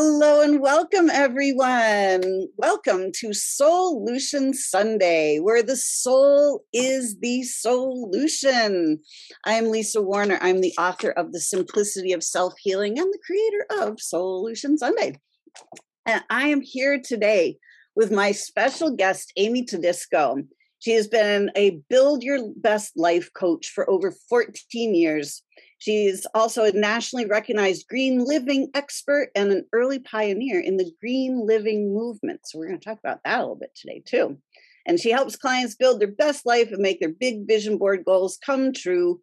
Hello and welcome, everyone. Welcome to Solution Sunday, where the soul is the solution. I'm Lisa Warner. I'm the author of The Simplicity of Self Healing and the creator of Solution Sunday. And I am here today with my special guest, Amy Todisco. She has been a Build Your Best Life coach for over 14 years. She's also a nationally recognized green living expert and an early pioneer in the green living movement. So, we're going to talk about that a little bit today, too. And she helps clients build their best life and make their big vision board goals come true.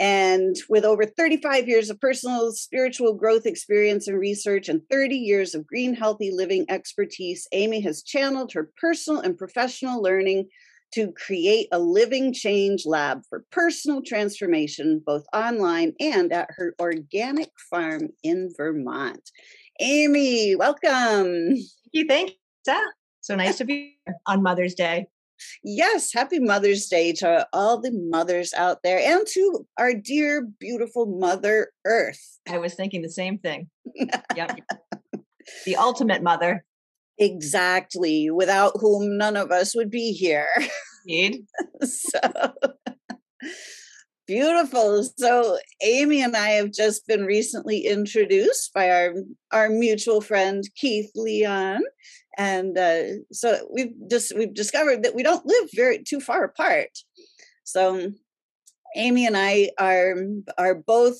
And with over 35 years of personal spiritual growth experience and research and 30 years of green healthy living expertise, Amy has channeled her personal and professional learning to create a living change lab for personal transformation, both online and at her organic farm in Vermont. Amy, welcome. Thank you. Thank you. So nice to be here on Mother's Day. Yes, happy Mother's Day to all the mothers out there and to our dear, beautiful Mother Earth. I was thinking the same thing. yep. The ultimate mother. Exactly, without whom none of us would be here. Indeed. so beautiful. So Amy and I have just been recently introduced by our our mutual friend Keith Leon. And uh, so we've just we've discovered that we don't live very too far apart. So Amy and I are are both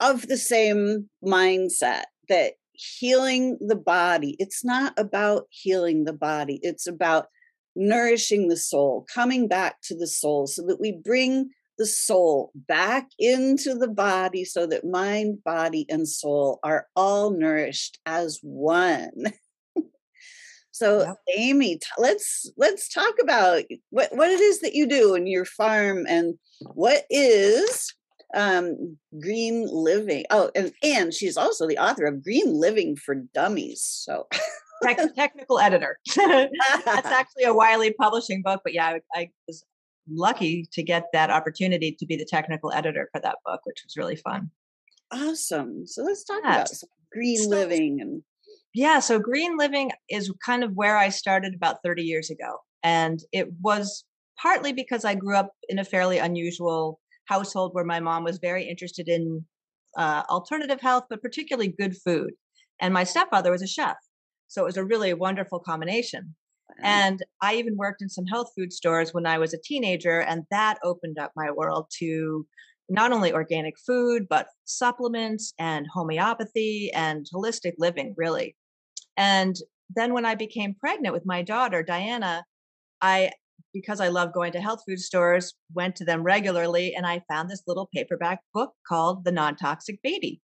of the same mindset that healing the body. It's not about healing the body. It's about nourishing the soul coming back to the soul so that we bring the soul back into the body so that mind body and soul are all nourished as one. So yep. amy let's let's talk about what what it is that you do in your farm and what is um, Green Living. Oh, and, and she's also the author of Green Living for Dummies. So technical editor. That's actually a Wiley publishing book, but yeah, I, I, was lucky to get that opportunity to be the technical editor for that book, which was really fun. Awesome. So let's talk about green so, living and yeah, so green living is kind of where I started about 30 years ago. And it was partly because I grew up in a fairly unusual household where my mom was very interested in uh, alternative health, but particularly good food. And my stepfather was a chef. So it was a really wonderful combination. And I even worked in some health food stores when I was a teenager, and that opened up my world to not only organic food, but supplements and homeopathy and holistic living, really. And then when I became pregnant with my daughter, Diana, I because I love going to health food stores, went to them regularly, and I found this little paperback book called The Non Toxic Baby.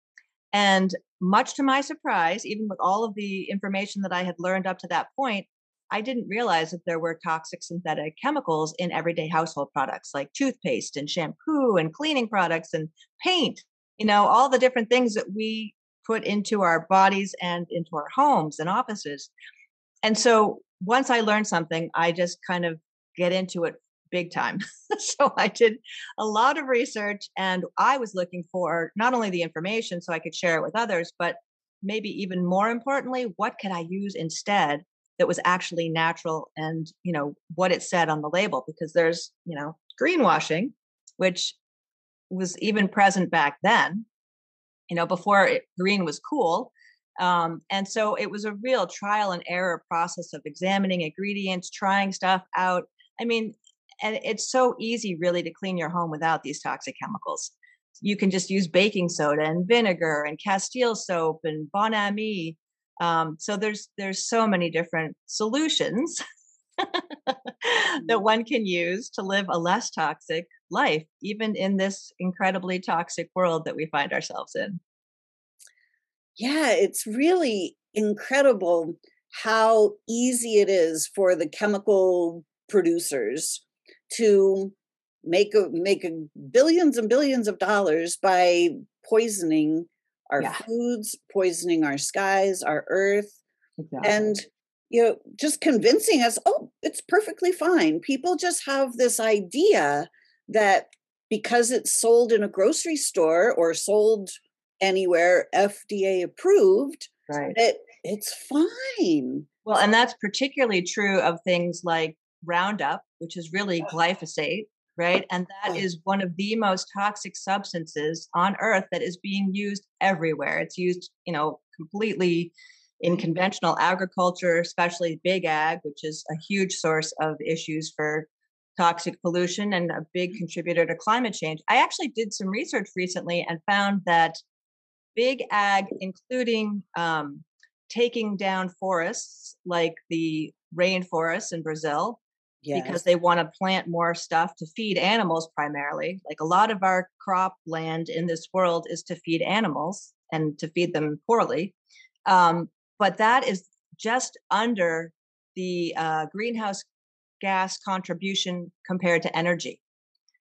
And much to my surprise, even with all of the information that I had learned up to that point, I didn't realize that there were toxic synthetic chemicals in everyday household products like toothpaste and shampoo and cleaning products and paint, you know, all the different things that we put into our bodies and into our homes and offices. And so once I learned something, I just kind of get into it big time. so I did a lot of research and I was looking for not only the information so I could share it with others, but maybe even more importantly, what could I use instead that was actually natural and, you know, what it said on the label because there's, you know, greenwashing, which was even present back then, you know, before it, green was cool. Um, and so it was a real trial and error process of examining ingredients, trying stuff out, I mean, and it's so easy really to clean your home without these toxic chemicals. you can just use baking soda and vinegar and Castile soap and Bon Ami. Um, so there's there's so many different solutions that mm. one can use to live a less toxic life, even in this incredibly toxic world that we find ourselves in. Yeah, it's really incredible how easy it is for the chemical producers to make a, make a billions and billions of dollars by poisoning our yeah. foods, poisoning our skies, our earth, exactly. and you know, just convincing us, oh, it's perfectly fine. People just have this idea that because it's sold in a grocery store or sold anywhere FDA approved, right. that it's fine. Well, and that's particularly true of things like Roundup, which is really glyphosate, right? And that is one of the most toxic substances on earth that is being used everywhere. It's used, you know, completely in conventional agriculture, especially big ag, which is a huge source of issues for toxic pollution and a big contributor to climate change. I actually did some research recently and found that big ag, including um, taking down forests like the rainforests in Brazil, yes. because they want to plant more stuff to feed animals primarily. Like a lot of our crop land in this world is to feed animals and to feed them poorly. Um, but that is just under the uh, greenhouse gas contribution compared to energy.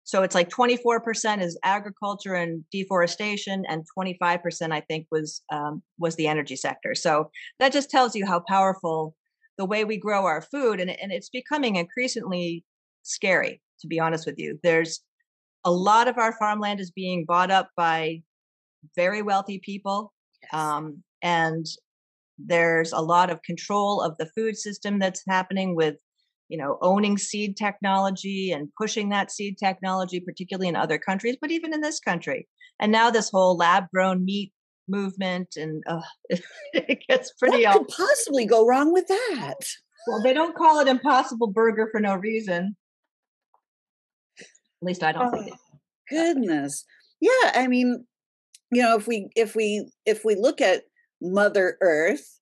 So it's like 24% is agriculture and deforestation, and 25% I think was um, was the energy sector. So that just tells you how powerful the way we grow our food, and and it's becoming increasingly scary. To be honest with you, there's a lot of our farmland is being bought up by very wealthy people, yes. um, and there's a lot of control of the food system that's happening with you know owning seed technology and pushing that seed technology particularly in other countries but even in this country and now this whole lab grown meat movement and uh, it, gets pretty what could possibly go wrong with that? Well they don't call it impossible burger for no reason. At least i don't oh, think goodness. Yeah i mean you know if we if we if we look at mother earth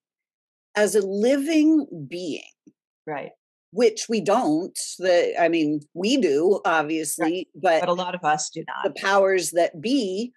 as a living being right. which we don't the i mean we do obviously right. but, but a lot of us do not. the powers that be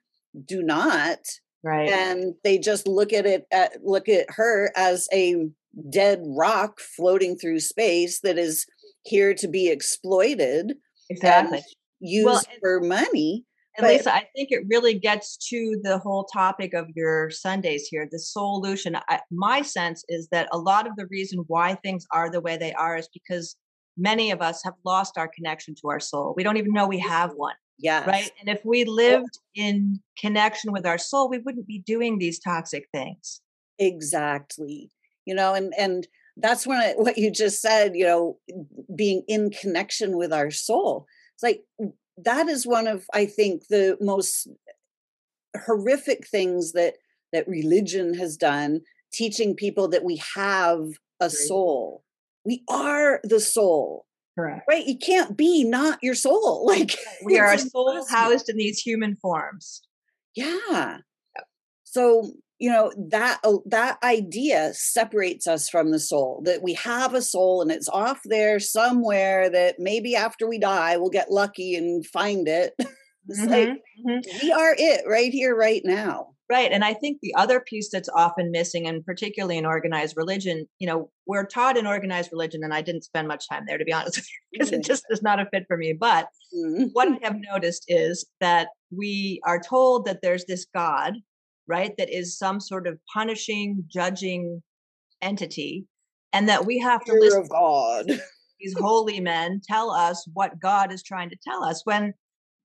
do not right and they just look at it at, look at her as a dead rock floating through space that is here to be exploited exactly used well, for money and but, Lisa, I think it really gets to the whole topic of your Sundays here, the solution. I, my sense is that a lot of the reason why things are the way they are is because many of us have lost our connection to our soul. We don't even know we have one. Yeah. Right. And if we lived in connection with our soul, we wouldn't be doing these toxic things. Exactly. You know, and and that's when I, what you just said, you know, being in connection with our soul. It's like that is one of i think the most horrific things that that religion has done teaching people that we have a soul we are the soul correct. Right you can't be not your soul like we are a soul housed in these human forms. Yeah. So you know that uh, that idea separates us from the soul that we have a soul and it's off there somewhere that maybe after we die we'll get lucky and find it it's mm-hmm, like mm-hmm. we are it right here right now right and i think the other piece that's often missing and particularly in organized religion you know we're taught in organized religion and i didn't spend much time there to be honest because it just is not a fit for me but mm-hmm. what i have noticed is that we are told that there's this god right? That is some sort of punishing, judging entity, and that we have to listen. To God. these holy men tell us what God is trying to tell us. When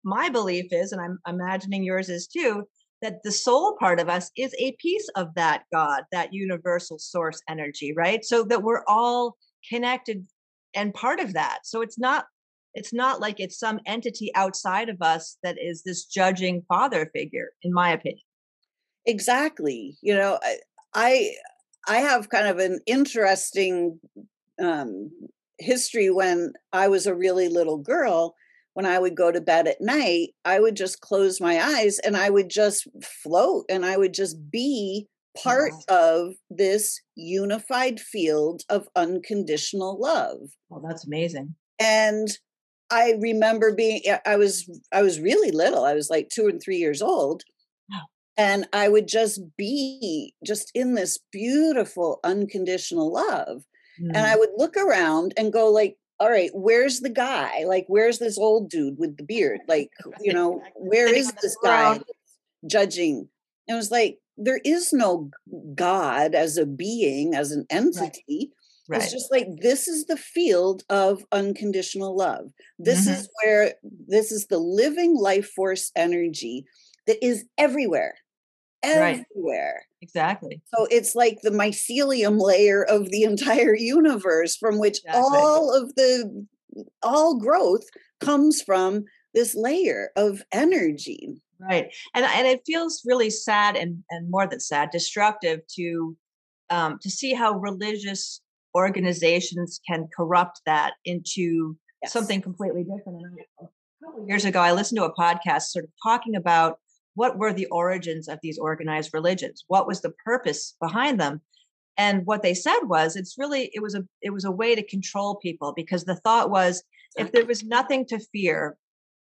my belief is, and I'm imagining yours is too, that the soul part of us is a piece of that God, that universal source energy, right? So that we're all connected and part of that. So it's not it's not like it's some entity outside of us that is this judging father figure in my opinion exactly you know i i have kind of an interesting um history when i was a really little girl when I would go to bed at night, I would just close my eyes and I would just float and I would just be part of this unified field of unconditional love. Well, that's amazing. And I remember being I was I was really little. I was like 2 and 3 years old. And I would just be just in this beautiful unconditional love. Mm. And I mm. would look around and go like all right, where's the guy? Like, where's this old dude with the beard? Like, you know, where is this guy judging? It was like, there is no God as a being, as an entity. Right. It's just like this is the field of unconditional love. This mm-hmm. is where this is the living life force energy that is everywhere. Everywhere. Right. Exactly. So it's like the mycelium layer of the entire universe from which exactly. all of the all growth comes from this layer of energy. Right. And and it feels really sad and and more than sad, destructive to um to see how religious organizations can corrupt that into yes. something completely different. And a couple years ago, I listened to a podcast sort of talking about what were the origins of these organized religions? What was the purpose behind them? And what they said was it's really it was a it was a way to control people because the thought was if there was nothing to fear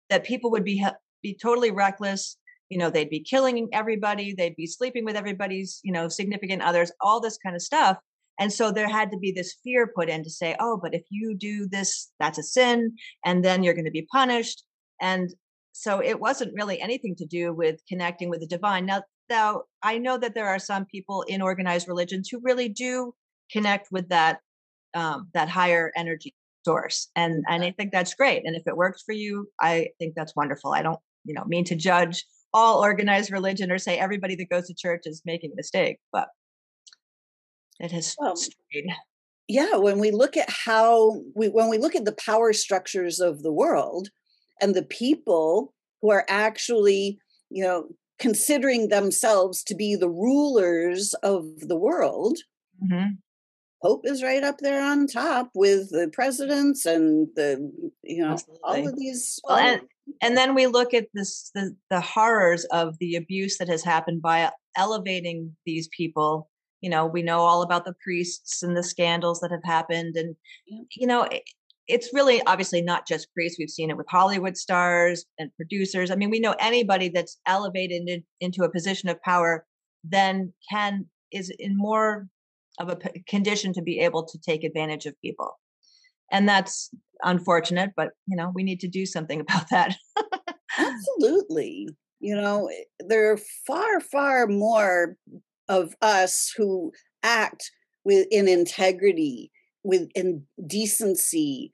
that people would be be totally reckless you know they'd be killing everybody they'd be sleeping with everybody's you know significant others all this kind of stuff. And so there had to be this fear put in to say oh but if you do this that's a sin and then you're going to be punished. And so it wasn't really anything to do with connecting with the divine. Now now i know that there are some people in organized religions who really do connect with that um, that higher energy source and and i think that's great and if it works for you i think that's wonderful. I don't you know mean to judge all organized religion or say everybody that goes to church is making a mistake but it has well, yeah when we look at how we when we look at the power structures of the world and the people who are actually, you know, considering themselves to be the rulers of the world. Mm-hmm. Pope is right up there on top with the presidents and the, you know, Absolutely. all of these. Well, and, and then we look at this the, the horrors of the abuse that has happened by elevating these people you know we know all about the priests and the scandals that have happened and you know it's really obviously not just priests. We've seen it with Hollywood stars and producers. I mean, we know anybody that's elevated in, into a position of power then can is in more of a p- condition to be able to take advantage of people. And that's unfortunate, but you know, we need to do something about that. Absolutely. You know, eh, there are far, far more of us who act with in integrity with in decency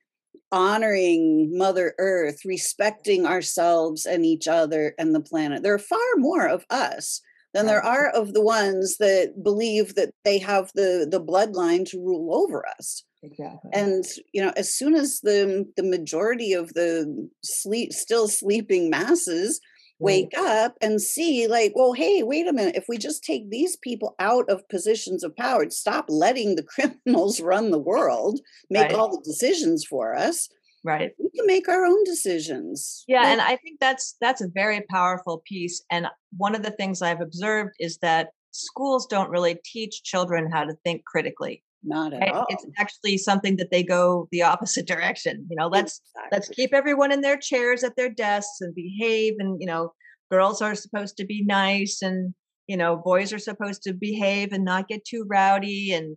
honoring mother earth respecting ourselves and each other and the planet. There are far more of us than there are of the ones that believe that they have the the bloodline to rule over us. Exactly. And you know as soon as the the majority of the sleep still sleeping masses wake up and see like well hey wait a minute if we just take these people out of positions of power stop letting the criminals run the world make right. all the decisions for us right. we can make our own decisions. Yeah and i think that's that's a very powerful piece and one of the things i've observed is that schools don't really teach children how to think critically not at right? all. It's actually something that they go the opposite direction. You know, let's exactly. let's keep everyone in their chairs at their desks and behave. And you know, girls are supposed to be nice, and you know, boys are supposed to behave and not get too rowdy. And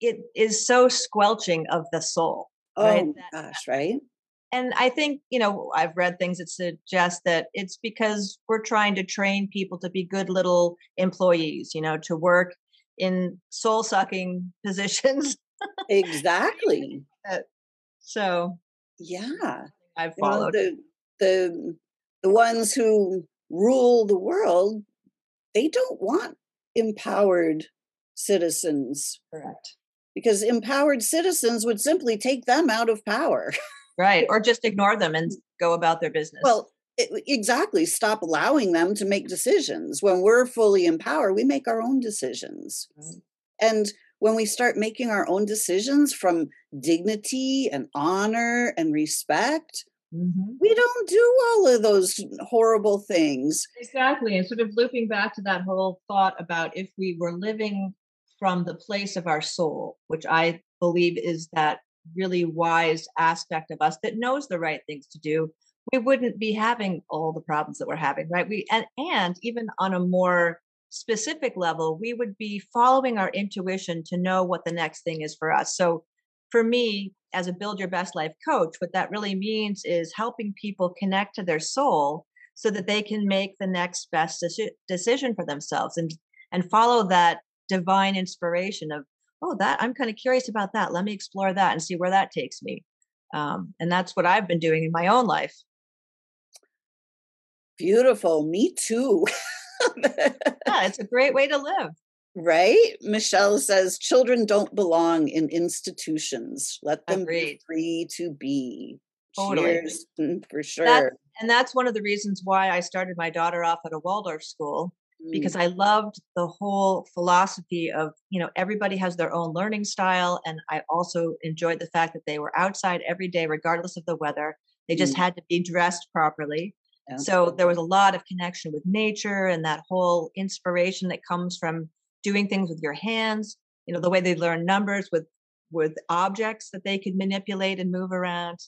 it is so squelching of the soul. Oh right? gosh, right. And I think, you know, I've read things that suggest that it's because we're trying to train people to be good little employees, you know, to work in soul sucking positions. exactly. so yeah, I've followed you know, the the the ones who rule the world. They don't want empowered citizens. Correct. Because empowered citizens would simply take them out of power. right. Or just ignore them and mm. go about their business. Well, it, exactly stop allowing them to make decisions when we're fully in power we make our own decisions right. and when we start making our own decisions from dignity and honor and respect mm-hmm. we don't do all of those horrible things. Exactly. And sort of looping back to that whole thought about if we were living from the place of our soul, which I believe is that really wise aspect of us that knows the right things to do, we wouldn't be having all the problems that we're having, right? We and and even on a more specific level, we would be following our intuition to know what the next thing is for us. So for me, as a build your best life coach, what that really means is helping people connect to their soul so that they can make the next best decision for themselves and and follow that divine inspiration of oh that i'm kind of curious about that let me explore that and see where that takes me um, and that's what i've been doing in my own life beautiful me too yeah it's a great way to live right michelle says children don't belong in institutions let them Agreed. be free to be totally. Cheers, mm, for sure that's, and that's one of the reasons why i started my daughter off at a waldorf school because mm. I loved the whole philosophy of, you know, everybody has their own learning style. And I also enjoyed the fact that they were outside every day, regardless of the weather. They just mm. had to be dressed properly. Yeah. So there was a lot of connection with nature and that whole inspiration that comes from doing things with your hands, you know, the way they learn numbers with with objects that they could manipulate and move around.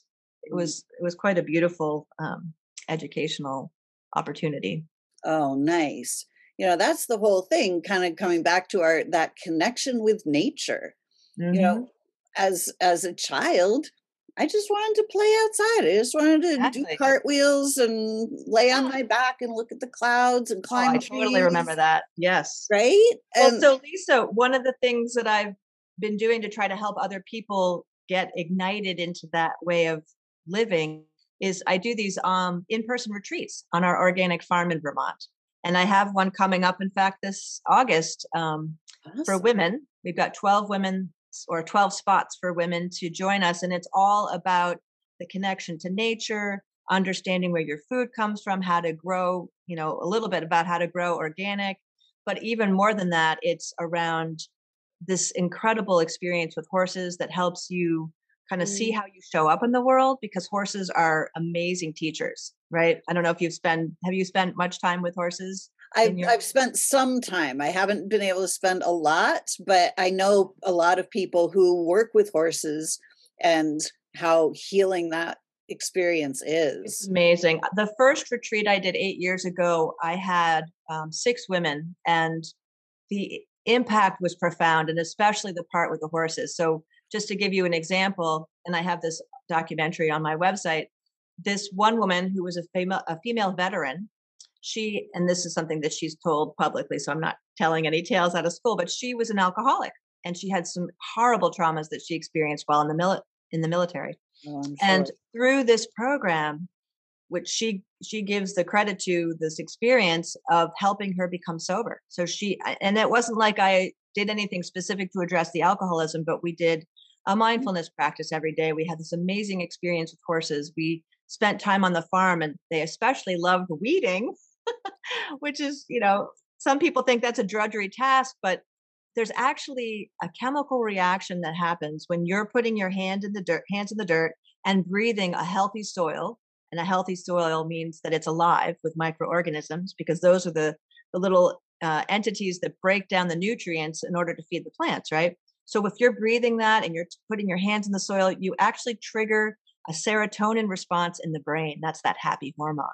It mm. was it was quite a beautiful um, educational opportunity. Oh, nice you know that's the whole thing kind of coming back to our that connection with nature mm-hmm. you know mm-hmm. as as a child i just wanted to play outside i just wanted to exactly. do cartwheels and lay on my back and look at the clouds and climb oh, i trees. totally remember that yes right and so lisa one of the things that i've been doing to try to help other people get ignited into that way of living is i do these um, in-person retreats on our organic farm in vermont and I have one coming up, in fact, this August um, awesome. for women. We've got 12 women or 12 spots for women to join us. And it's all about the connection to nature, understanding where your food comes from, how to grow, you know, a little bit about how to grow organic. But even more than that, it's around this incredible experience with horses that helps you kind of mm. see how you show up in the world because horses are amazing teachers right i don't know if you've spent have you spent much time with horses I've, I've spent some time. I haven't been able to spend a lot but i know a lot of people who work with horses and how healing that experience is. it's amazing. The first retreat i did eight years ago i had um, six women and the impact was profound and especially the part with the horses. So just to give you an example, and I have this documentary on my website. This one woman who was a female, a female veteran, she, and this is something that she's told publicly, so I'm not telling any tales out of school, but she was an alcoholic and she had some horrible traumas that she experienced while in the mili- in the military. Oh, and through this program, which she she gives the credit to this experience of helping her become sober. So she and it wasn't like I did anything specific to address the alcoholism, but we did a mm-hmm. mindfulness practice every day. We had this amazing experience with horses. We spent time on the farm and they especially loved weeding, which is, you know, some people think that's a drudgery task, but there's actually a chemical reaction that happens when you're putting your hand in the dirt, hands in the dirt and breathing a healthy soil. And a healthy soil means that it's alive with microorganisms because those are the, the little uh, entities that break down the nutrients in order to feed the plants, right? So if you're breathing that and you're putting your hands in the soil, you actually trigger a serotonin response in the brain. That's that happy hormone.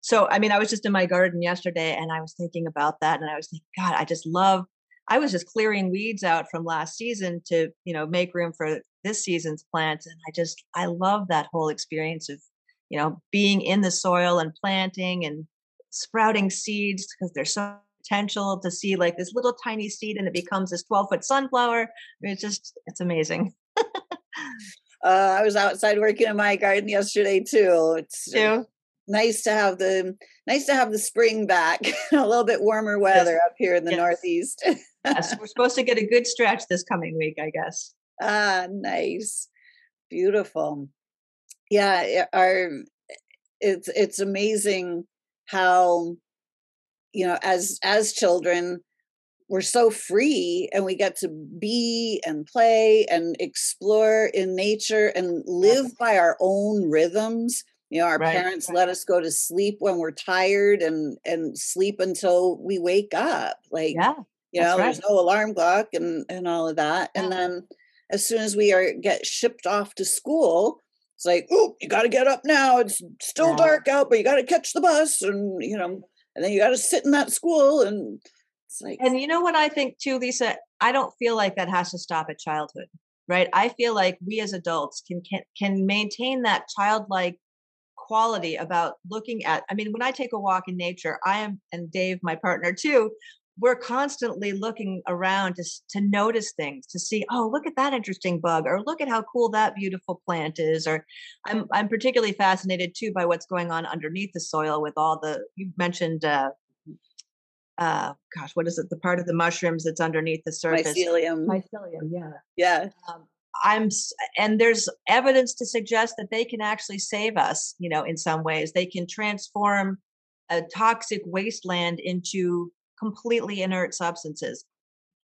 So, I mean, I was just in my garden yesterday and I was thinking about that and I was thinking, God, I just love, I was just clearing weeds out from last season to, you know, make room for this season's plants. And I just, I love that whole experience of, you know, being in the soil and planting and sprouting seeds because they're so potential to see like this little tiny seed and it becomes this 12 foot sunflower. I mean, it's just, it's amazing. uh, I was outside working in my garden yesterday too. It's too. Nice to have the nice to have the spring back. a little bit warmer weather yes. up here in the yes. Northeast. yes, we're supposed to get a good stretch this coming week, I guess. Ah, nice, beautiful. Yeah, our it's it's amazing how you know as as children we're so free and we get to be and play and explore in nature and live by our own rhythms you know our right, parents let us go to sleep when we're tired and and sleep until we wake up like yeah you know right. there's no alarm clock and and all of that yeah. and then as soon as we are get shipped off to school it's like oh you got to get up now it's still yeah. dark out but you got to catch the bus and you know and then you got to sit in that school and it's like and you know what i think too lisa i don't feel like that has to stop at childhood right i feel like we as adults can can, can maintain that childlike quality about looking at i mean when i take a walk in nature i am and dave my partner too we're constantly looking around to, to notice things to see oh look at that interesting bug or look at how cool that beautiful plant is or i'm i'm particularly fascinated too by what's going on underneath the soil with all the you mentioned uh, uh gosh what is it the part of the mushrooms that's underneath the surface? mycelium mycelium yeah. Yeah. Um, i'm and there's evidence to suggest that they can actually save us you know in some ways they can transform a toxic wasteland into completely inert substances.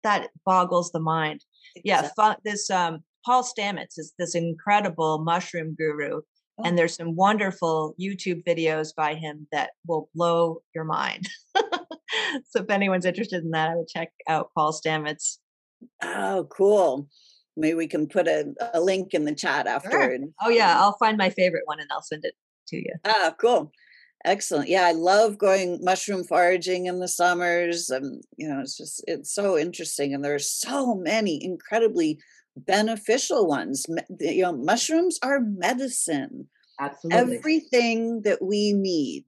That boggles the mind. Exactly. Yeah, this um, Paul Stamets is this incredible mushroom guru, oh. and there's some wonderful YouTube videos by him that will blow your mind. so if anyone's interested in that, I would check out Paul Stamets. Oh, cool. Maybe we can put a, a link in the chat after. Sure. Oh yeah, I'll find my favorite one and I'll send it to you. Ah, cool. Excellent. Yeah, I love going mushroom foraging in the summers. And, you know, it's just, it's so interesting. And there are so many incredibly beneficial ones. You know, mushrooms are medicine. Absolutely. Everything that we need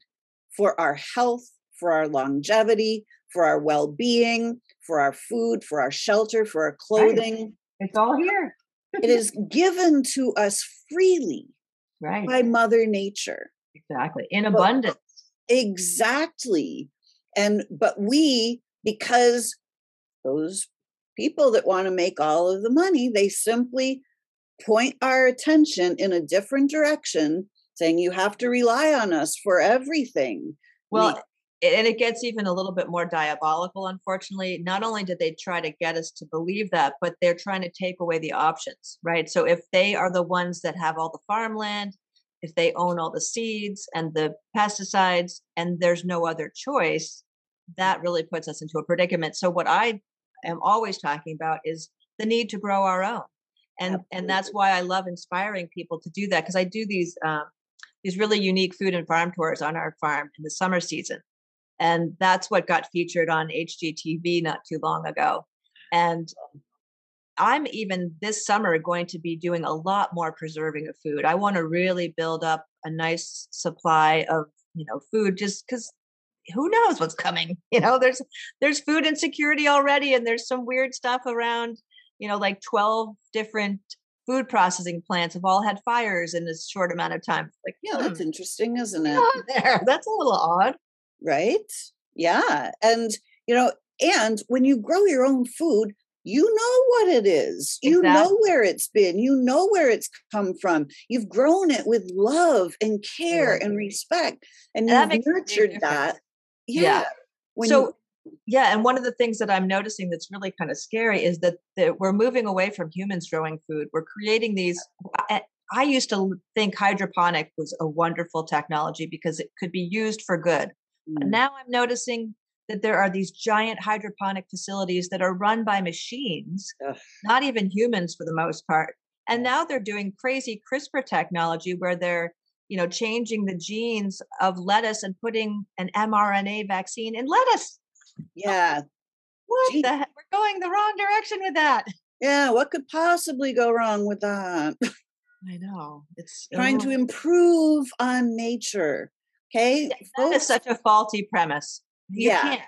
for our health, for our longevity, for our well being, for our food, for our shelter, for our clothing. Right. It's all here. it is given to us freely right. by Mother Nature. Exactly. In abundance. But, exactly. And but we, because those people that want to make all of the money, they simply point our attention in a different direction, saying you have to rely on us for everything. Well, we, and it gets even a little bit more diabolical, unfortunately. Not only did they try to get us to believe that, but they're trying to take away the options, right? So if they are the ones that have all the farmland, if they own all the seeds and the pesticides and there's no other choice, that really puts us into a predicament. So what I am always talking about is the need to grow our own. And Absolutely. and that's why I love inspiring people to do that because I do these um, these really unique food and farm tours on our farm in the summer season. And that's what got featured on HGTV not too long ago. And I'm even this summer going to be doing a lot more preserving of food. I want to really build up a nice supply of, you know, food just cuz who knows what's coming. You know, there's there's food insecurity already and there's some weird stuff around, you know, like 12 different food processing plants have all had fires in a short amount of time. Like, yeah, hmm. that's interesting, isn't it? there. That's a little odd. Right? Yeah. And you know, and when you grow your own food, you know what it is. You exactly. know where it's been. You know where it's come from. You've grown it with love and care and respect, and, and you've nurtured that. Yeah. yeah. so, you, yeah, and one of the things that I'm noticing that's really kind of scary is that, that we're moving away from humans growing food. We're creating these. I, I used to think hydroponic was a wonderful technology because it could be used for good. Mm. Now I'm noticing that there are these giant hydroponic facilities that are run by machines, Ugh. not even humans for the most part. And now they're doing crazy CRISPR technology where they're, you know, changing the genes of lettuce and putting an mRNA vaccine in lettuce. Yeah. What Gee. the heck? We're going the wrong direction with that. Yeah, what could possibly go wrong with that? I know. It's trying to improve on nature. Okay. Yeah, that is such a faulty premise. You yeah. Can't.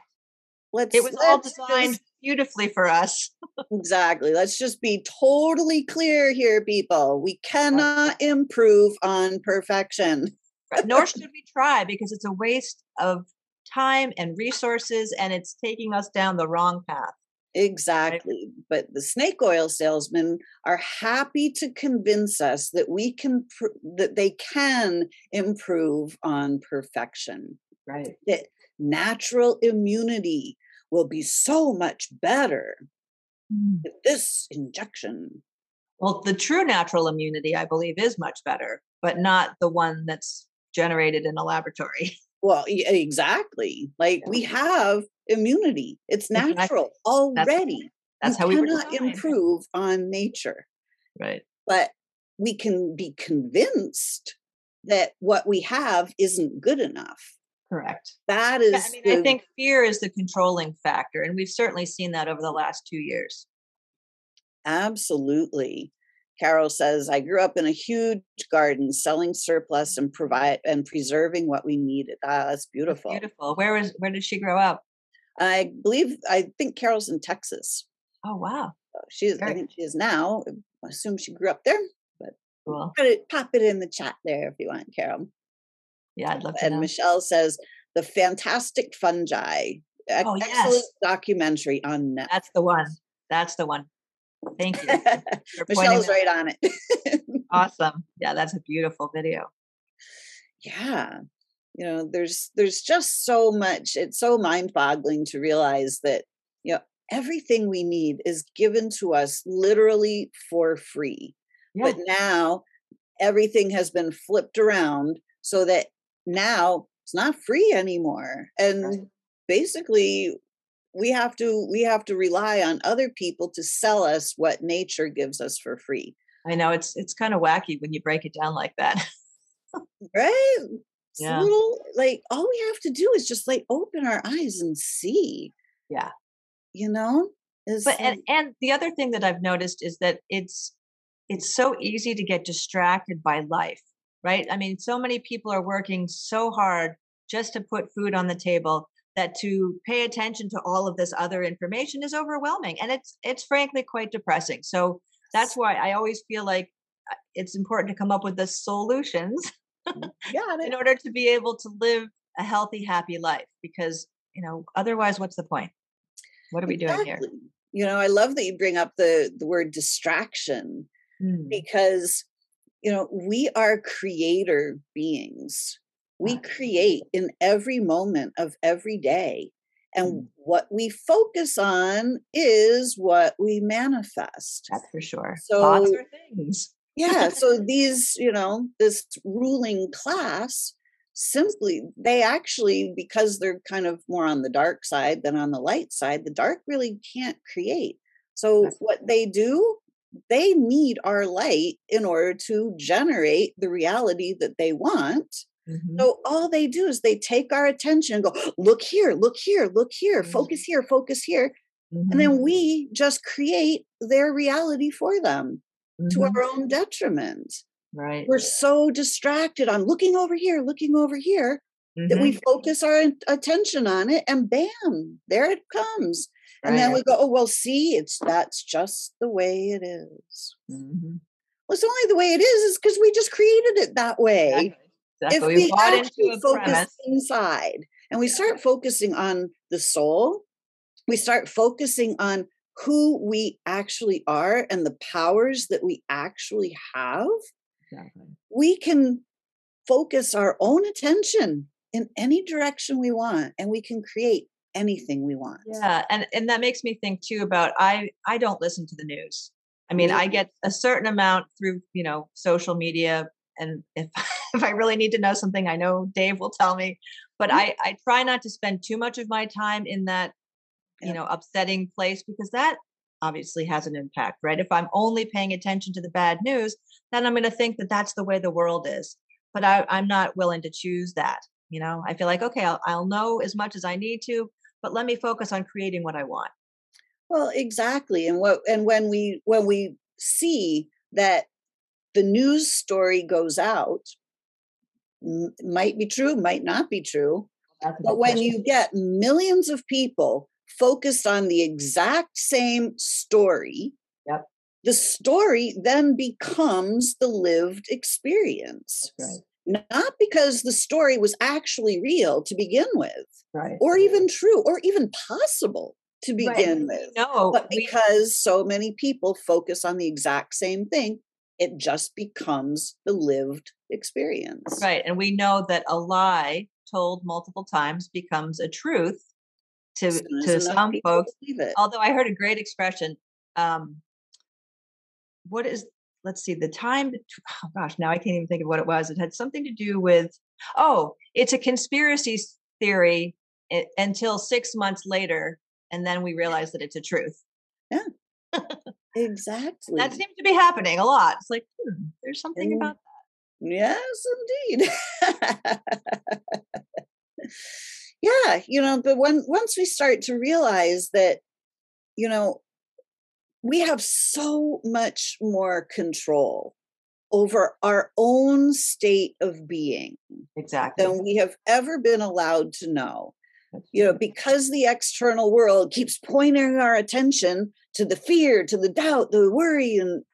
Let's, it was all designed just, beautifully for us. exactly. Let's just be totally clear here, people. We cannot improve on perfection. Nor should we try because it's a waste of time and resources and it's taking us down the wrong path. Exactly. Right? But the snake oil salesmen are happy to convince us that we can, pr- that they can improve on perfection. Right. That natural immunity will be so much better Mm. with this injection. Well, the true natural immunity, I believe, is much better, but not the one that's generated in a laboratory. Well, exactly. Like we have immunity. It's natural That's- already. That's you how we cannot improve on nature. Right. but we can be convinced that what we have isn't good enough. Correct. That is, Yeah, I mean, I think fear is the controlling factor, and we've certainly seen that over the last two years. absolutely. Carol says, "I grew up in a huge garden, selling surplus and provide and preserving what we needed." Ah, that's beautiful. Beautiful. Where was where did she grow up? I believe, I think Carol's in Texas. Oh wow. Uh, She is. I think she is now. I assume she grew up there. Cool. Put it, pop it in the chat there if you want, Carol. Yeah, I'd love to and know. Michelle says the fantastic fungi. Oh, Excellent yes. documentary on Netflix. That's the one. That's the one. Thank you. Michelle's right out. on it. Awesome. Yeah, that's a beautiful video. yeah. You know, there's there's just so much. It's so mind-boggling to realize that, you know, everything we need is given to us literally for free. Yeah. But now everything has been flipped around so that now it's not free anymore. And Right. basically we have to we have to rely on other people to sell us what nature gives us for free. I know it's it's kind of wacky when you break it down like that. Right? Yeah. little like all we have to do is just like open our eyes and see. Yeah. You know? Is but and, and the other thing that I've noticed is that it's it's so easy to get distracted by life, right? I mean, so many people are working so hard just to put food on the table that to pay attention to all of this other information is overwhelming and it's it's frankly quite depressing. So that's why I always feel like uh, it's important to come up with the solutions yeah, in order to be able to live a healthy happy life because, you know, otherwise what's the point? What are we doing here? You know, I love that you bring up the the word distraction Hmm. because you know we are creator beings we create in every moment of every day and Mm. what we focus on is what we manifest That's for sure. Thoughts So- are things. yeah so these you know this ruling class simply they actually because they're kind of more on the dark side than on the light side the dark really can't create so That's- what they do they need our light in order to generate the reality that they want Mhm. so all they do is they take our attention and go look here look here look here Mhm. focus here focus here and Mhm. then we just create their reality for them to Mhm. our own detriment right. we're so distracted on looking over here, looking over here, that we Mhm. focus our attention on it and bam, there it comes. And then we go, oh, well, see, it's that's just the way it is. Well, it's only the way it is, is because we just created it that way. Exactly. If we We actually into a focus premise. inside and we start focusing on the soul, we start focusing on who we actually are and the powers that we actually have, Exactly. we can focus our own attention in any direction we want and we can create anything we want. Yeah, and and that makes me think too about I I don't listen to the news. I mean, Me I get a certain amount through you know social media, and if if I really need to know something, I know Dave will tell me. But Mhm. I I try not to spend too much of my time in that you know upsetting place because that obviously has an impact, right? If I'm only paying attention to the bad news, then I'm going to think that that's the way the world is. But I, I'm not willing to choose that. You know, I feel like okay, I'll, I'll know as much as I need to, but let me focus on creating what I want. Well, exactly. And what and when we when we see that the news story goes out m- might be true, might not be true, but when question. you get millions of people focused on the exact same story, Yep. the story then becomes the lived experience. That's Not because the story was actually real to begin with, right, or even true, or even possible to Right. begin with. No, But we, because so many people focus on the exact same thing, it just becomes the lived experience. right, and we know that a lie told multiple times becomes a truth to to some folks. Although I heard a great expression. Um, what is let's see the time oh gosh now i can't even think of what it was it had something to do with oh it's a conspiracy theory until six months later and then we realize that it's a truth yeah exactly. That seems to be happening a lot. It's like hmm, there's something and, about that yes indeed. Yeah you know but when once we start to realize that you know we have so much more control over our own state of being exactly. than we have ever been allowed to know you know because the external world keeps pointing our attention to the fear to the doubt the worry and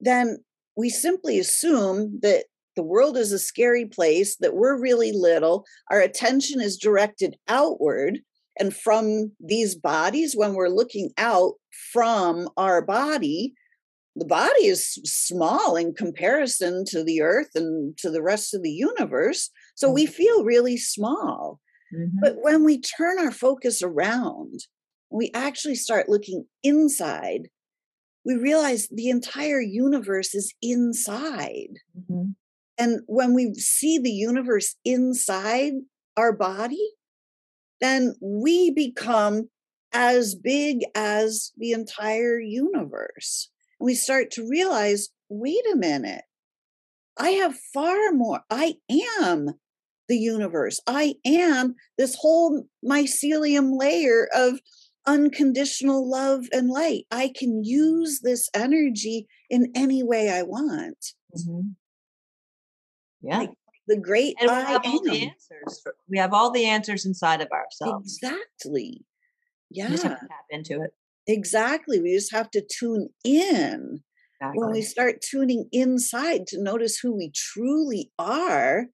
then we simply assume that the world is a scary place, that we're really little, our attention is directed outward. And from these bodies, when we're looking out from our body, the body is small in comparison to the earth and to the rest of the universe. So we mm-hmm. feel really small. Mm-hmm. But when we turn our focus around, we actually start looking inside, we realize the entire universe is inside. Mm-hmm. And when we see the universe inside our body, then we become as big as the entire universe. And we start to realize wait a minute, I have far more. I am the universe. I am this whole mycelium layer of unconditional love and light. I can use this energy in any way I want. Mm-hmm. Yeah. Like the great and we have all the answers. We have all the answers inside of ourselves. Exactly. Yeah. tap into it. Exactly. We just have to tune in. Exactly. When we start tuning inside to notice who we truly are,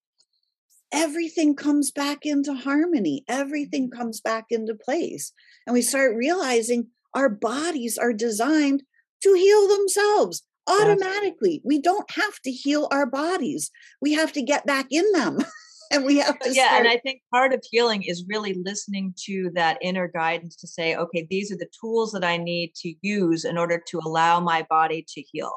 everything comes back into harmony. Everything mm-hmm. comes back into place. And we start realizing our bodies are designed to heal themselves automatically. We don't have to heal our bodies. We have to get back in them. and we have to Yeah, start- and I think part of healing is really listening to that inner guidance to say, okay, these are the tools that I need to use in order to allow my body to heal.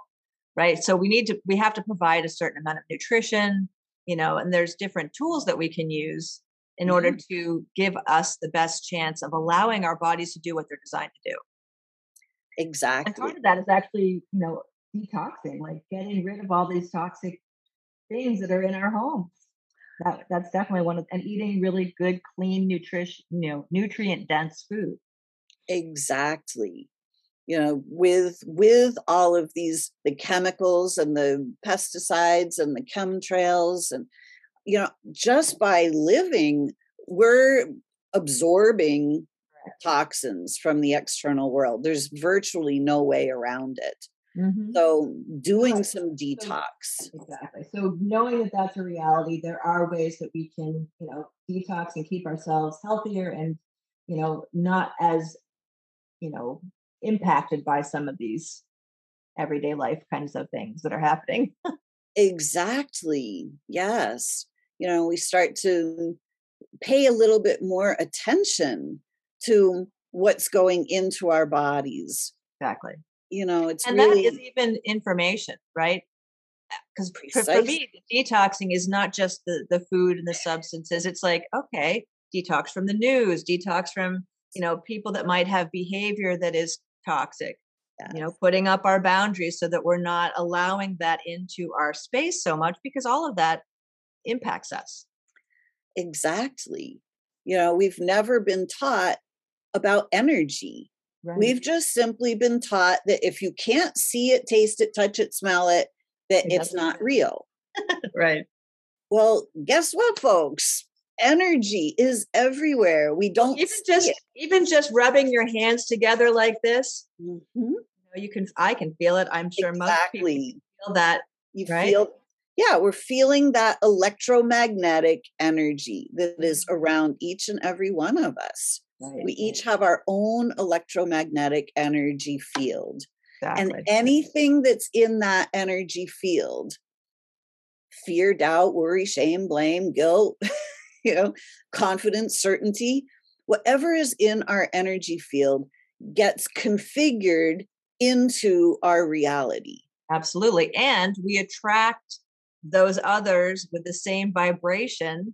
Right? So we need to we have to provide a certain amount of nutrition, you know, and there's different tools that we can use in mm-hmm. order to give us the best chance of allowing our bodies to do what they're designed to do. Exactly. And part of that is actually, you know, detoxing, like getting rid of all these toxic things that are in our homes. That that's definitely one of and eating really good, clean, nutrition, you know, nutrient dense food. Exactly. You know, with with all of these the chemicals and the pesticides and the chemtrails and you know, just by living, we're absorbing toxins from the external world. There's virtually no way around it. Mm-hmm. So doing some detox. exactly. So knowing that that's a reality, there are ways that we can, you know, detox and keep ourselves healthier and, you know, not as, you know, impacted by some of these everyday life kinds of things that are happening. exactly. Yes. You know, we start to pay a little bit more attention to what's going into our bodies. Exactly you know it's and really that is even information right uh, because for, for, me detoxing is not just the the food and the substances it's like okay detox from the news detox from you know people that might have behavior that is toxic yes. you know putting up our boundaries so that we're not allowing that into our space so much because all of that impacts us exactly you know we've never been taught about energy Right. We've just simply been taught that if you can't see it, taste it, touch it, smell it, that it it's not real. right. Well, guess what, folks? Energy is everywhere. We don't even just it. even just rubbing your hands together like this. Mm-hmm. You, know, you can I can feel it. I'm sure exactly. most people feel that. You right? feel yeah, we're feeling that electromagnetic energy that is mm-hmm. around each and every one of us. Right. We each have our own electromagnetic energy field. Exactly. And anything that's in that energy field fear, doubt, worry, shame, blame, guilt, you know, confidence, certainty whatever is in our energy field gets configured into our reality. Absolutely. And we attract those others with the same vibration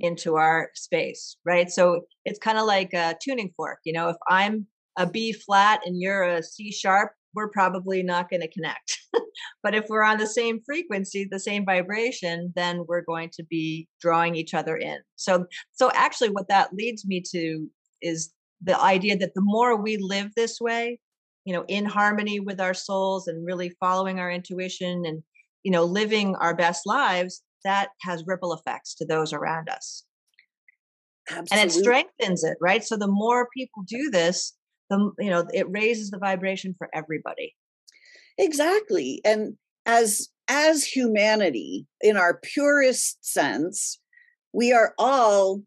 into our space, right? So it's kind of like a tuning fork. You know, if I'm a B flat and you're a C sharp, we're probably not going to connect. but if we're on the same frequency, the same vibration, then we're going to be drawing each other in. So so actually what that leads me to is the idea that the more we live this way, you know, in harmony with our souls and really following our intuition and you know, living our best lives, that has ripple effects to those around us. Absolutely. And it strengthens it, right? So the more people do this, the you know, it raises the vibration for everybody. Exactly. And as as humanity in our purest sense, we are all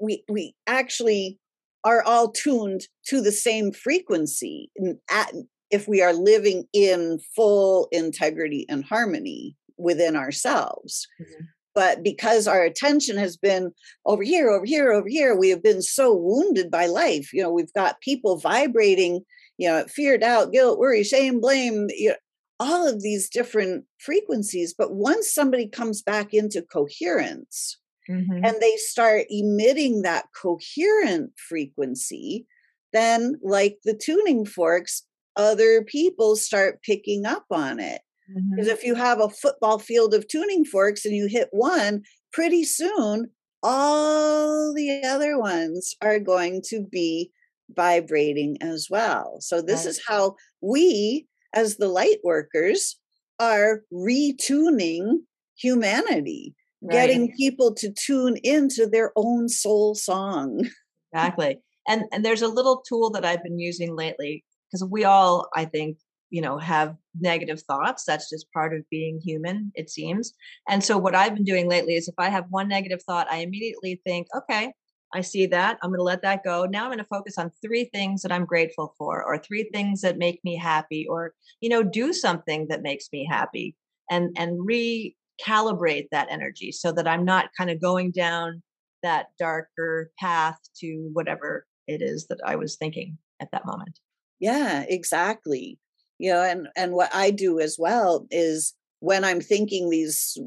we we actually are all tuned to the same frequency at, if we are living in full integrity and harmony within ourselves. Mm-hmm. But because our attention has been over here, over here, over here, we have been so wounded by life. You know, we've got people vibrating, you know, fear, doubt, guilt, worry, shame, blame, you know, all of these different frequencies. But once somebody comes back into coherence mm-hmm. and they start emitting that coherent frequency, then, like the tuning forks, other people start picking up on it. Because mm-hmm. if you have a football field of tuning forks and you hit one, pretty soon all the other ones are going to be vibrating as well. So, this right. is how we, as the light workers, are retuning humanity, right. getting people to tune into their own soul song. Exactly. And and there's a little tool that I've been using lately because we all, I think, you know have negative thoughts that's just part of being human it seems. And so what i've been doing lately is if i have one negative thought i immediately think okay i see that i'm going to let that go. Now i'm going to focus on three things that i'm grateful for or three things that make me happy or you know do something that makes me happy and and recalibrate that energy so that i'm not kind of going down that darker path to whatever it is that i was thinking at that moment. Yeah exactly you know and and what i do as well is when i'm thinking these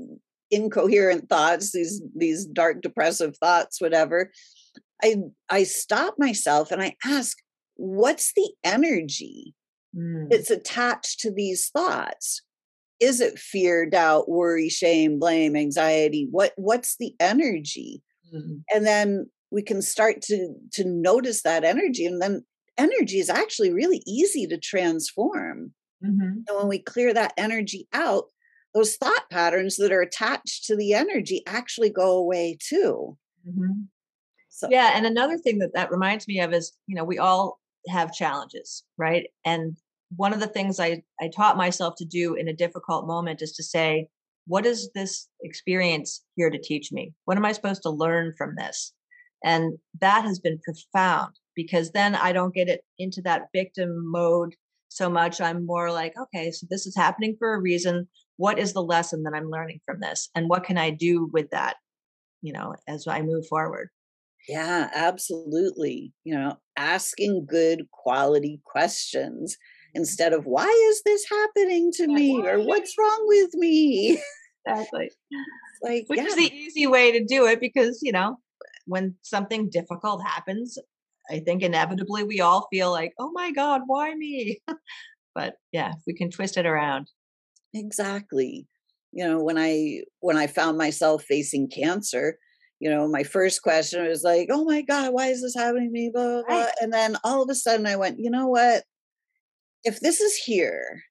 incoherent thoughts these these dark depressive thoughts whatever i i stop myself and i ask what's the energy mm. that's attached to these thoughts is it fear doubt worry shame blame anxiety what what's the energy mm. and then we can start to to notice that energy and then energy is actually really easy to transform. Mm-hmm. And when we clear that energy out, those thought patterns that are attached to the energy actually go away too. Mm-hmm. So yeah, and another thing that that reminds me of is, you know, we all have challenges, right? And one of the things I I taught myself to do in a difficult moment is to say, what is this experience here to teach me? What am I supposed to learn from this? And that has been profound because then I don't get it into that victim mode so much. I'm more like, okay, so this is happening for a reason. What is the lesson that I'm learning from this? And what can I do with that, you know, as I move forward? Yeah, absolutely. You know, asking good quality questions mm-hmm. instead of why is this happening to me or what's wrong with me? Exactly. like which yeah. is the easy way to do it because, you know, when something difficult happens, I think inevitably we all feel like, oh my God, why me? but yeah, if we can twist it around. Exactly. You know, when I when I found myself facing cancer, you know, my first question was like, oh my God, why is this happening to me? Blah, blah, blah. Right. And then all of a sudden I went, you know what? If this is here,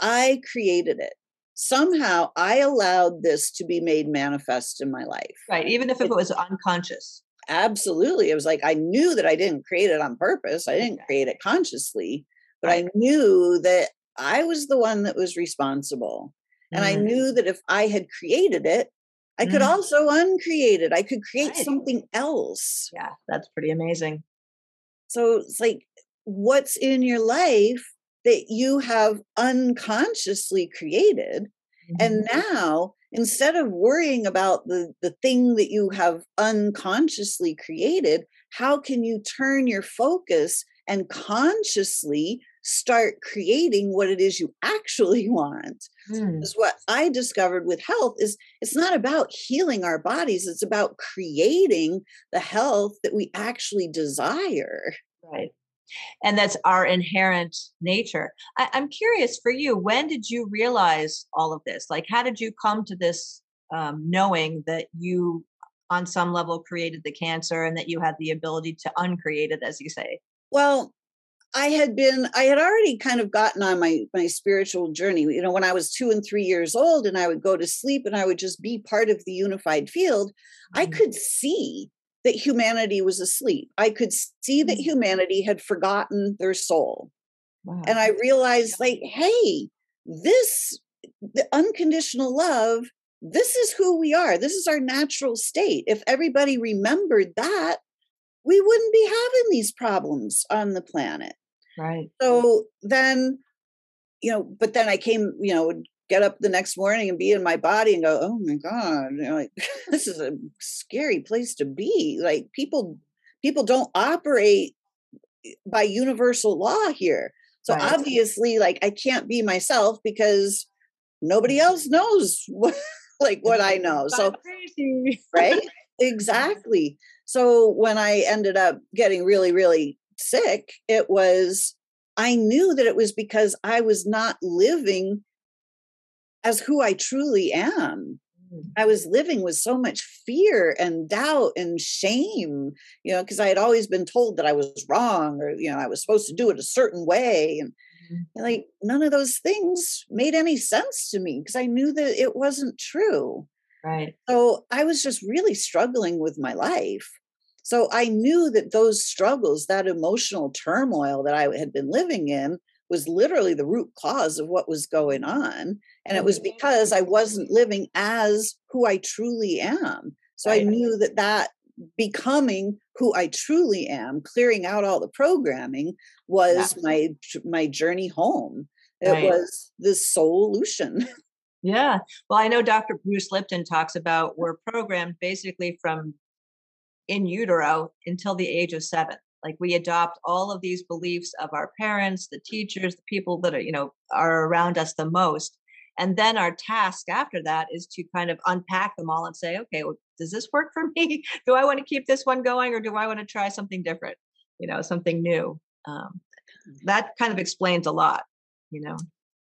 I created it somehow I allowed this to be made manifest in my life. Right. Even if it, it was unconscious. Absolutely. It was like I knew that I didn't create it on purpose. I didn't create it consciously, but. I knew that I was the one that was responsible. And mm. I knew that if I had created it, I mm. could also uncreate it. I could create right. something else. Yeah, that's pretty amazing. So it's like, what's in your life that you have unconsciously created. Mm-hmm. And now, instead of worrying about the, the thing that you have unconsciously created, how can you turn your focus and consciously start creating what it is you actually want? Mm. is what i discovered with health is it's not about healing our bodies it's about creating the health that we actually desire. Right and that's our inherent nature I, i'm curious for you when did you realize all of this like how did you come to this um, knowing that you on some level created the cancer and that you had the ability to uncreate it as you say well I had been, I had already kind of gotten on my my spiritual journey. You know, when I was two and three years old, and I would go to sleep, and I would just be part of the unified field. Mm-hmm. I could see that humanity was asleep. I could see that mm-hmm. humanity had forgotten their soul, wow. and I realized, like, hey, this the unconditional love. This is who we are. This is our natural state. If everybody remembered that, we wouldn't be having these problems on the planet. Right. So then, you know, but then I came, you know, get up the next morning and be in my body and go, oh my God, you know, like this is a scary place to be. Like people, people don't operate by universal law here. So right. obviously, like I can't be myself because nobody mm-hmm. else knows what, like what I know. So right, exactly. So when I ended up getting really, really sick, it was, I knew that it was because I was not living as who I truly am. I mm. was living with so much fear and doubt and shame, you know, because I had always been told that I was wrong or, you know, I was supposed to do it a certain way. And, mm-hmm. like none of those things made any sense to me because I knew that it wasn't true. Right. So I was just really struggling with my life. So I knew that those struggles, that emotional turmoil that I had been living in, was literally the root cause of what was going on. And it was mm-hmm. because I wasn't living as who I truly am. So I knew that that becoming who I truly am, clearing out all the programming, was my my journey home. It right. was the solution. Yeah. Well, I know Dr. Bruce Lipton talks about we're programmed basically from in utero until the age of seven like we adopt all of these beliefs of our parents the teachers the people that are you know are around us the most and then our task after that is to kind of unpack them all and say okay well, does this work for me? Do i want to keep this one going or do i want to try something different? You know something new. Um, that kind of explains a lot you know?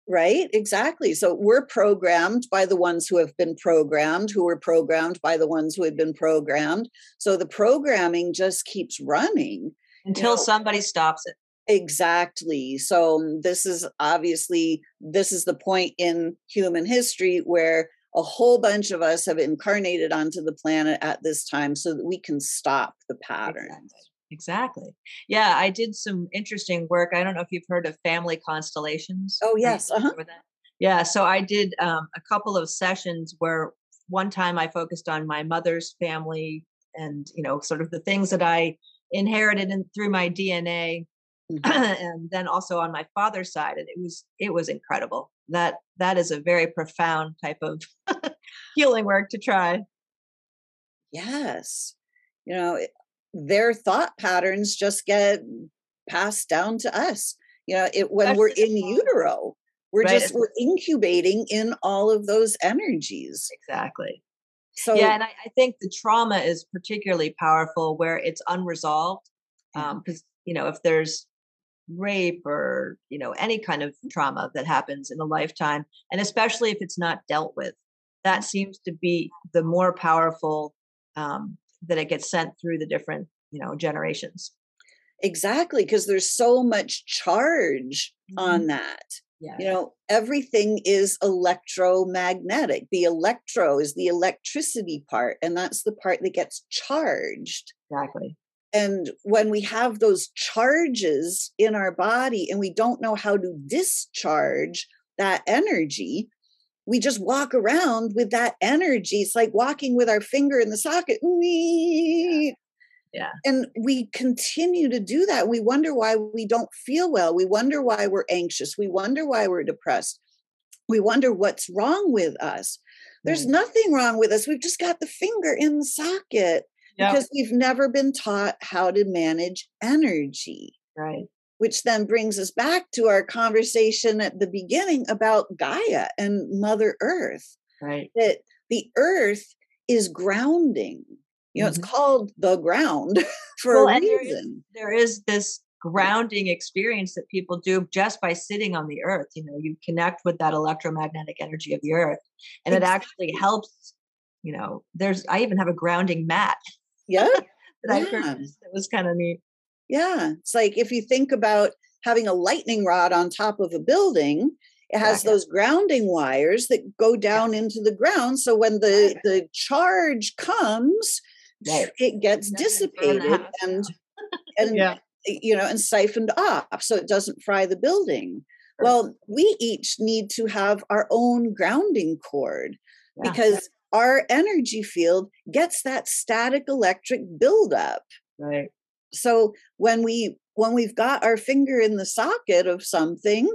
Right exactly. So we're programmed by the ones who have been programmed who were programmed by the ones who had been programmed. So the programming just keeps running until you know? somebody stops it exactly so um, this is obviously this is the point in human history where a whole bunch of us have incarnated onto the planet at this time so that we can stop the pattern exactly. Exactly. Yeah, I did some interesting work. I don't know if you've heard of family constellations. Oh, yes. Uh-huh. Yeah, so I did um, a couple of sessions where one time I focused on my mother's family and, you know, sort of the things that I inherited in, through my DNA. Mm-hmm. and then also on my father's side and it was it was incredible. That that is a very profound type of healing work to try. Yes. You know their thought patterns just get passed down to us. You know it when That's we're in utero we're right. just we're incubating in all of those energies. Exactly. So yeah and I, I think the trauma is particularly powerful where it's unresolved because um, you know if there's rape or you know any kind of trauma that happens in a lifetime and especially if it's not dealt with that seems to be the more powerful um, that it gets sent through the different you know generations. Exactly because there's so much charge mm-hmm. on that. Yeah. you know everything is electromagnetic. The electro is the electricity part and that's the part that gets charged. Exactly and when we have those charges in our body and we don't know how to discharge that energy we just walk around with that energy. It's like walking with our finger in the socket. Yeah. yeah. And we continue to do that. We wonder why we don't feel well. We wonder why we're anxious. We wonder why we're depressed. We wonder what's wrong with us. There's nothing wrong with us. We've just got the finger in the socket. Because we've never been taught how to manage energy. Right. Which then brings us back to our conversation at the beginning about Gaia and Mother Earth. Right. That the earth is grounding. You know, mm-hmm. it's called the ground for well, a reason. There is, there is this grounding experience that people do just by sitting on the earth. You know, you connect with that electromagnetic energy of the earth, and exactly. it actually helps. You know, there's I even have a grounding mat. Yeah, that yeah. I purchased. It was kind of neat. Yeah, it's like if you think about having a lightning rod on top of a building, it has those grounding wires that go down yeah. into the ground. So when the the charge comes, right. it gets dissipated and and yeah you know, and siphoned off so it doesn't fry the building. Well, we each need to have our own grounding cord yeah. because our energy field gets that static electric buildup. Right. So when we when we've got our finger in the socket of something,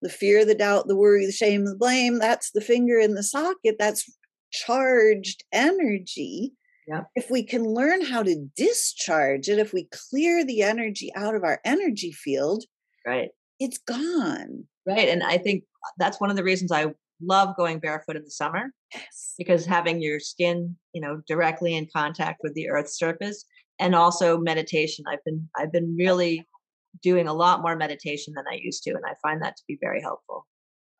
the fear, the doubt, the worry, the shame, the blame, that's the finger in the socket. That's charged energy yeah. If we can learn how to discharge it, if we clear the energy out of our energy field, right, it's gone. Right. And I think that's one of the reasons I love going barefoot in the summer. Yes. Because having your skin, you know, directly in contact with the earth's surface and also meditation. I've been I've been really doing a lot more meditation than I used to and I find that to be very helpful.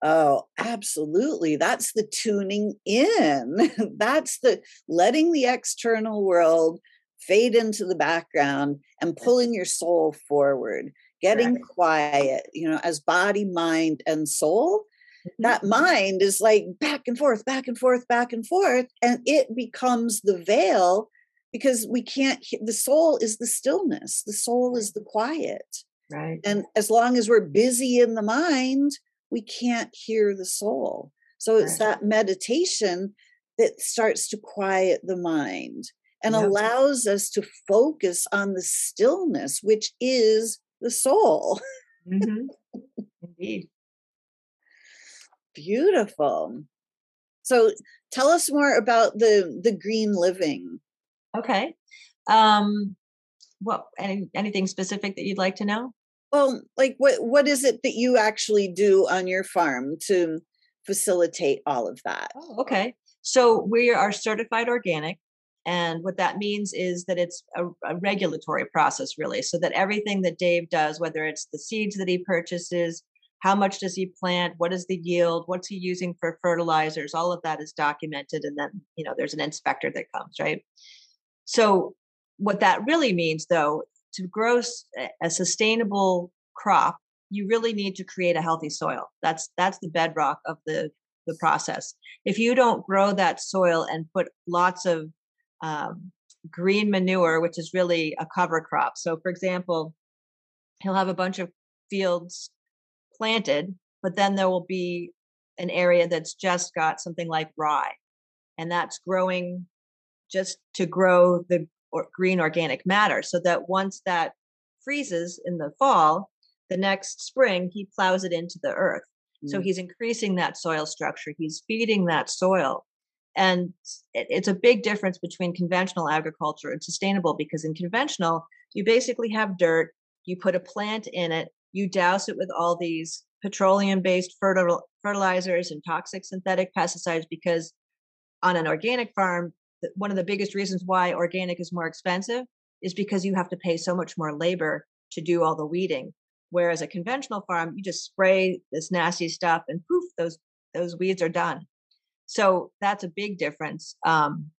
Oh, absolutely. That's the tuning in. That's the letting the external world fade into the background and pulling your soul forward, getting right. quiet, you know, as body, mind, and soul. Mm-hmm. That mind is like back and forth, back and forth, back and forth. And it becomes the veil because we can't, the soul is the stillness, the soul is the quiet. Right. And as long as we're busy in the mind, we can't hear the soul. So it's that meditation that starts to quiet the mind and yep. allows us to focus on the stillness, which is the soul. Mm-hmm. Indeed. Beautiful. So tell us more about the the green living. Okay. Um what any anything specific that you'd like to know? Well, like what what is it that you actually do on your farm to facilitate all of that? Oh, okay. So we are certified organic. And what that means is that it's a, a, regulatory process, really. So that everything that Dave does, whether it's the seeds that he purchases, how much does he plant, what is the yield, what's he using for fertilizers, all of that is documented. And then, you know, there's an inspector that comes, right? So what that really means, though, to grow a sustainable crop, you really need to create a healthy soil. That's that's the bedrock of the the process. If you don't grow that soil and put lots of um, green manure, which is really a cover crop. So, for example, he'll have a bunch of fields planted, but then there will be an area that's just got something like rye, and that's growing just to grow the or green organic matter so that once that freezes in the fall, the next spring he plows it into the earth. Mm. So he's increasing that soil structure, he's feeding that soil. And it's a big difference between conventional agriculture and sustainable because in conventional, you basically have dirt, you put a plant in it, you douse it with all these petroleum based fertilizers and toxic synthetic pesticides because on an organic farm, one of the biggest reasons why organic is more expensive is because you have to pay so much more labor to do all the weeding. Whereas a conventional farm, you just spray this nasty stuff and poof, those those weeds are done. So that's a big difference. Um,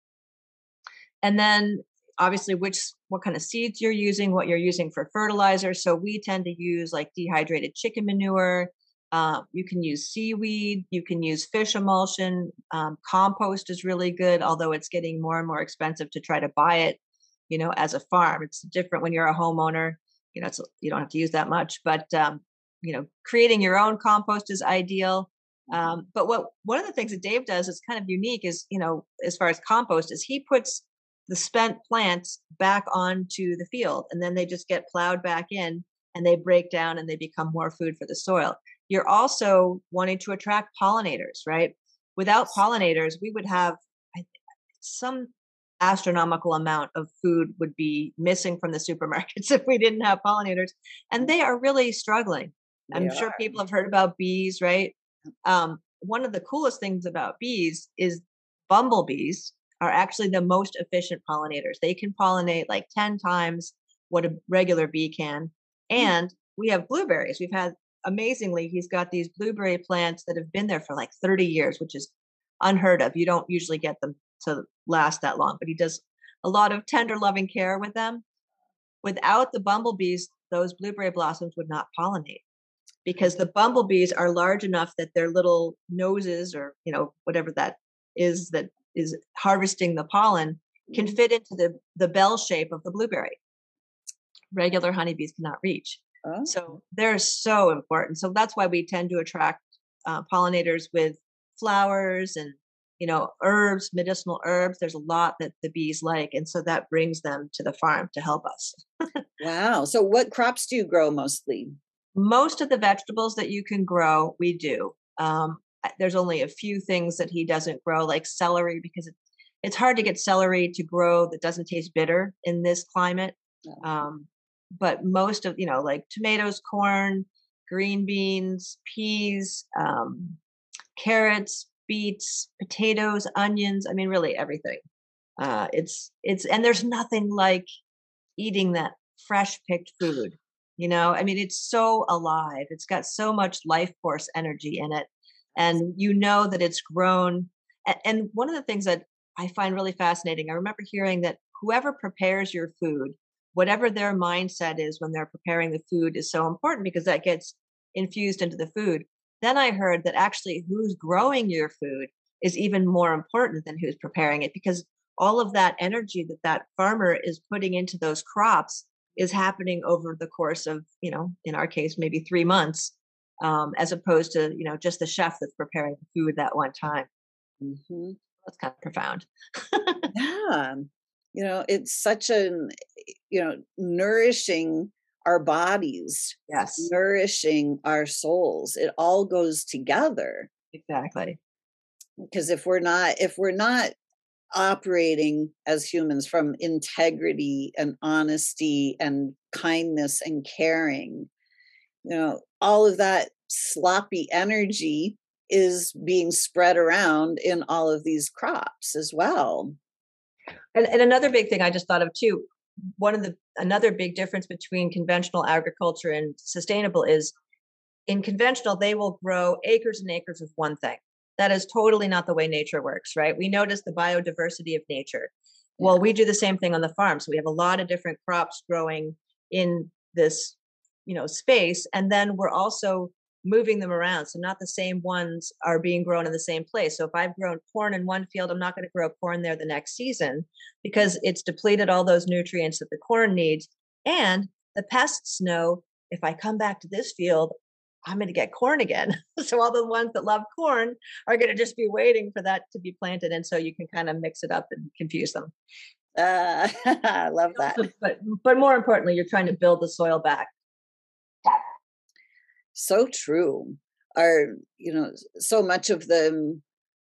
and then obviously which what kind of seeds you're using, what you're using for fertilizer. So we tend to use like dehydrated chicken manure, um, you can use seaweed, you can use fish emulsion. Um, compost is really good, although it's getting more and more expensive to try to buy it. You know, as a farm, it's different when you're a homeowner. You know, it's you don't have to use that much, but um, you know, creating your own compost is ideal. Um, but what one of the things that Dave does is kind of unique is you know, as far as compost, is he puts the spent plants back onto the field, and then they just get plowed back in, and they break down and they become more food for the soil. You're also wanting to attract pollinators, right? Without pollinators, we would have some astronomical amount of food would be missing from the supermarkets if we didn't have pollinators and they are really struggling. They i'm are. sure people have heard about bees right? Um, one of the coolest things about bees is bumblebees are actually the most efficient pollinators they can pollinate like 10 times what a regular bee can hmm. and we have blueberries we've had amazingly he's got these blueberry plants that have been there for like 30 years which is unheard of you don't usually get them to last that long, but he does a lot of tender loving care with them. Without the bumblebees, those blueberry blossoms would not pollinate because the bumblebees are large enough that their little noses or you know whatever that is that is harvesting the pollen can mm-hmm. fit into the the bell shape of the blueberry regular honeybees cannot reach oh. so they're so important so that's why we tend to attract uh, pollinators with flowers and you know, herbs, medicinal herbs. There's a lot that the bees like. And so that brings them to the farm to help us. wow. So, what crops do you grow mostly? Most of the vegetables that you can grow, we do. Um, there's only a few things that he doesn't grow, like celery, because it, it's hard to get celery to grow that doesn't taste bitter in this climate. Um, but most of, you know, like tomatoes, corn, green beans, peas, um, carrots, beets, potatoes, onions. I mean, really everything. Uh, it's it's and there's nothing like eating that fresh picked food. You know, I mean, it's so alive. It's got so much life force energy in it, and you know that it's grown. And one of the things that I find really fascinating, I remember hearing that whoever prepares your food, whatever their mindset is when they're preparing the food, is so important because that gets infused into the food. Then I heard that actually who's growing your food is even more important than who's preparing it because all of that energy that that farmer is putting into those crops is happening over the course of you know in our case maybe three months um, as opposed to you know just the chef that's preparing the food that one time mm-hmm. that's kind of profound yeah you know it's such an you know nourishing our bodies, yes, nourishing our souls. It all goes together. Exactly. Because if we're not, if we're not operating as humans from integrity and honesty and kindness and caring, you know, all of that sloppy energy is being spread around in all of these crops as well. And, and another big thing I just thought of too one of the another big difference between conventional agriculture and sustainable is in conventional they will grow acres and acres of one thing. That is totally not the way nature works right? We notice the biodiversity of nature. Well we do the same thing on the farm so we have a lot of different crops growing in this you know space and then we're also moving them around. So not the same ones are being grown in the same place. So if I've grown corn in one field, I'm not going to grow corn there the next season because it's depleted all those nutrients that the corn needs. And the pests know if I come back to this field, I'm going to get corn again. so all the ones that love corn are going to just be waiting for that to be planted. And so you can kind of mix it up and confuse them. Uh, I love that. But but more importantly, you're trying to build the soil back so true. Are you know so much of the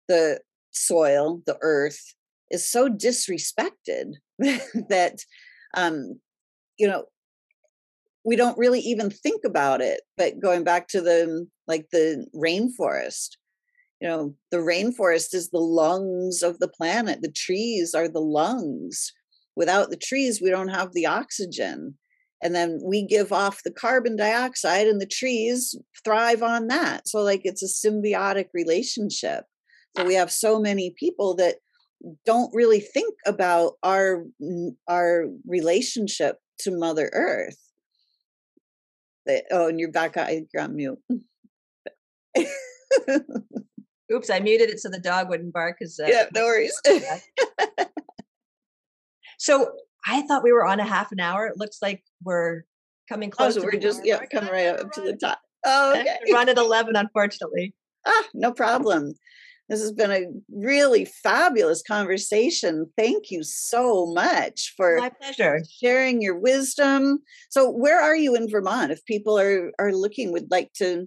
the soil the earth is so disrespected that um you know we don't really even think about it but going back to the like the rainforest you know the rainforest is the lungs of the planet the trees are the lungs. Without the trees we don't have the oxygen and then we give off the carbon dioxide and the trees thrive on that. So like it's a symbiotic relationship. So we have so many people that don't really think about our our relationship to mother earth. Oh and you're back I think you're on mute. Oops i muted it so the dog wouldn't bark because uh, yeah no worries. so I thought we were on a half an hour. It looks like we're coming close. Oh, so we're just yeah, coming right up to the top. Oh, okay. Run at eleven, unfortunately. Ah, no problem. This has been a really fabulous conversation. Thank you so much for my pleasure sharing your wisdom. So, where are you in Vermont? If people are are looking, would like to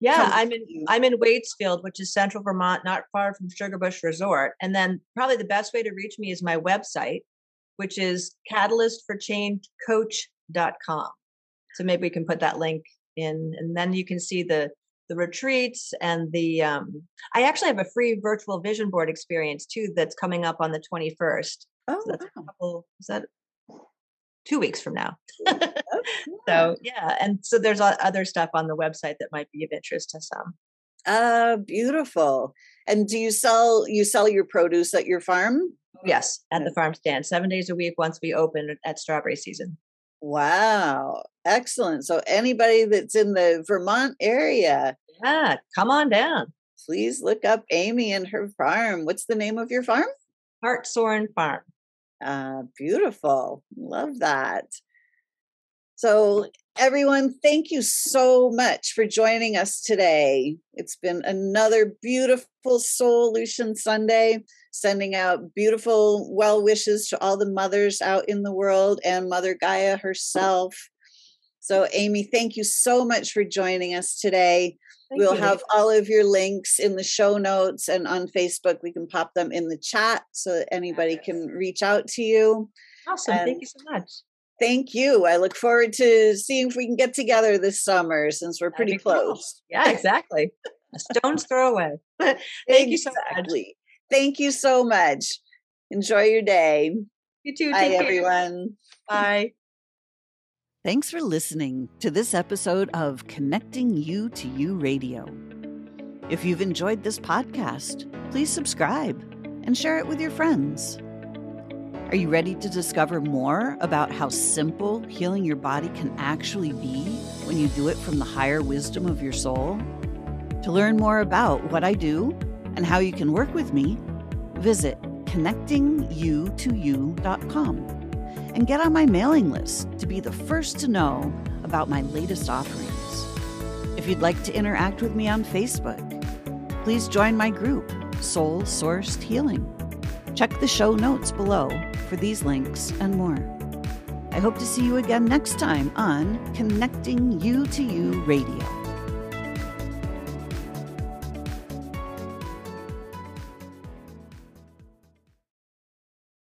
Yeah, I'm in I'm in Waitsfield, which is central Vermont, not far from Sugarbush Resort. And then probably the best way to reach me is my website, which is catalyst for change catalystforchangecoach.com. So maybe we can put that link in and then you can see the the retreats and the um I actually have a free virtual vision board experience too that's coming up on the 21st. Oh, so that's wow. a couple is that two weeks from now. so yeah, and so there's other stuff on the website that might be of interest to some. Ah, beautiful. And do you sell you sell your produce at your farm? Yes, at the farm stand, seven days a week once we open at strawberry season. Wow, excellent. So anybody that's in the Vermont area, yeah, come on down. Please look up Amy and her farm. What's the name of your farm? Hartshorn Farm. Uh, beautiful. Love that. So, everyone, thank you so much for joining us today. It's been another beautiful SOULution Sunday, sending out beautiful well wishes to all the mothers out in the world and Mother Gaia herself. So, Amy, thank you so much for joining us today. Thank we'll you. have all of your links in the show notes and on Facebook. We can pop them in the chat so that anybody can reach out to you. Awesome. And thank you so much. Thank you. I look forward to seeing if we can get together this summer since we're pretty close. Cool. Yeah, exactly. A stone's throw away. Thank exactly. you so much. Thank you so much. Enjoy your day. You too. Bye, everyone. Bye. Thanks for listening to this episode of Connecting You to You Radio. If you've enjoyed this podcast, please subscribe and share it with your friends. Are you ready to discover more about how simple healing your body can actually be when you do it from the higher wisdom of your soul? To learn more about what I do and how you can work with me, visit connectingyoutoyou.com and get on my mailing list to be the first to know about my latest offerings. If you'd like to interact with me on Facebook, please join my group, Soul Sourced Healing. Check the show notes below for these links and more. I hope to see you again next time on Connecting You to You Radio.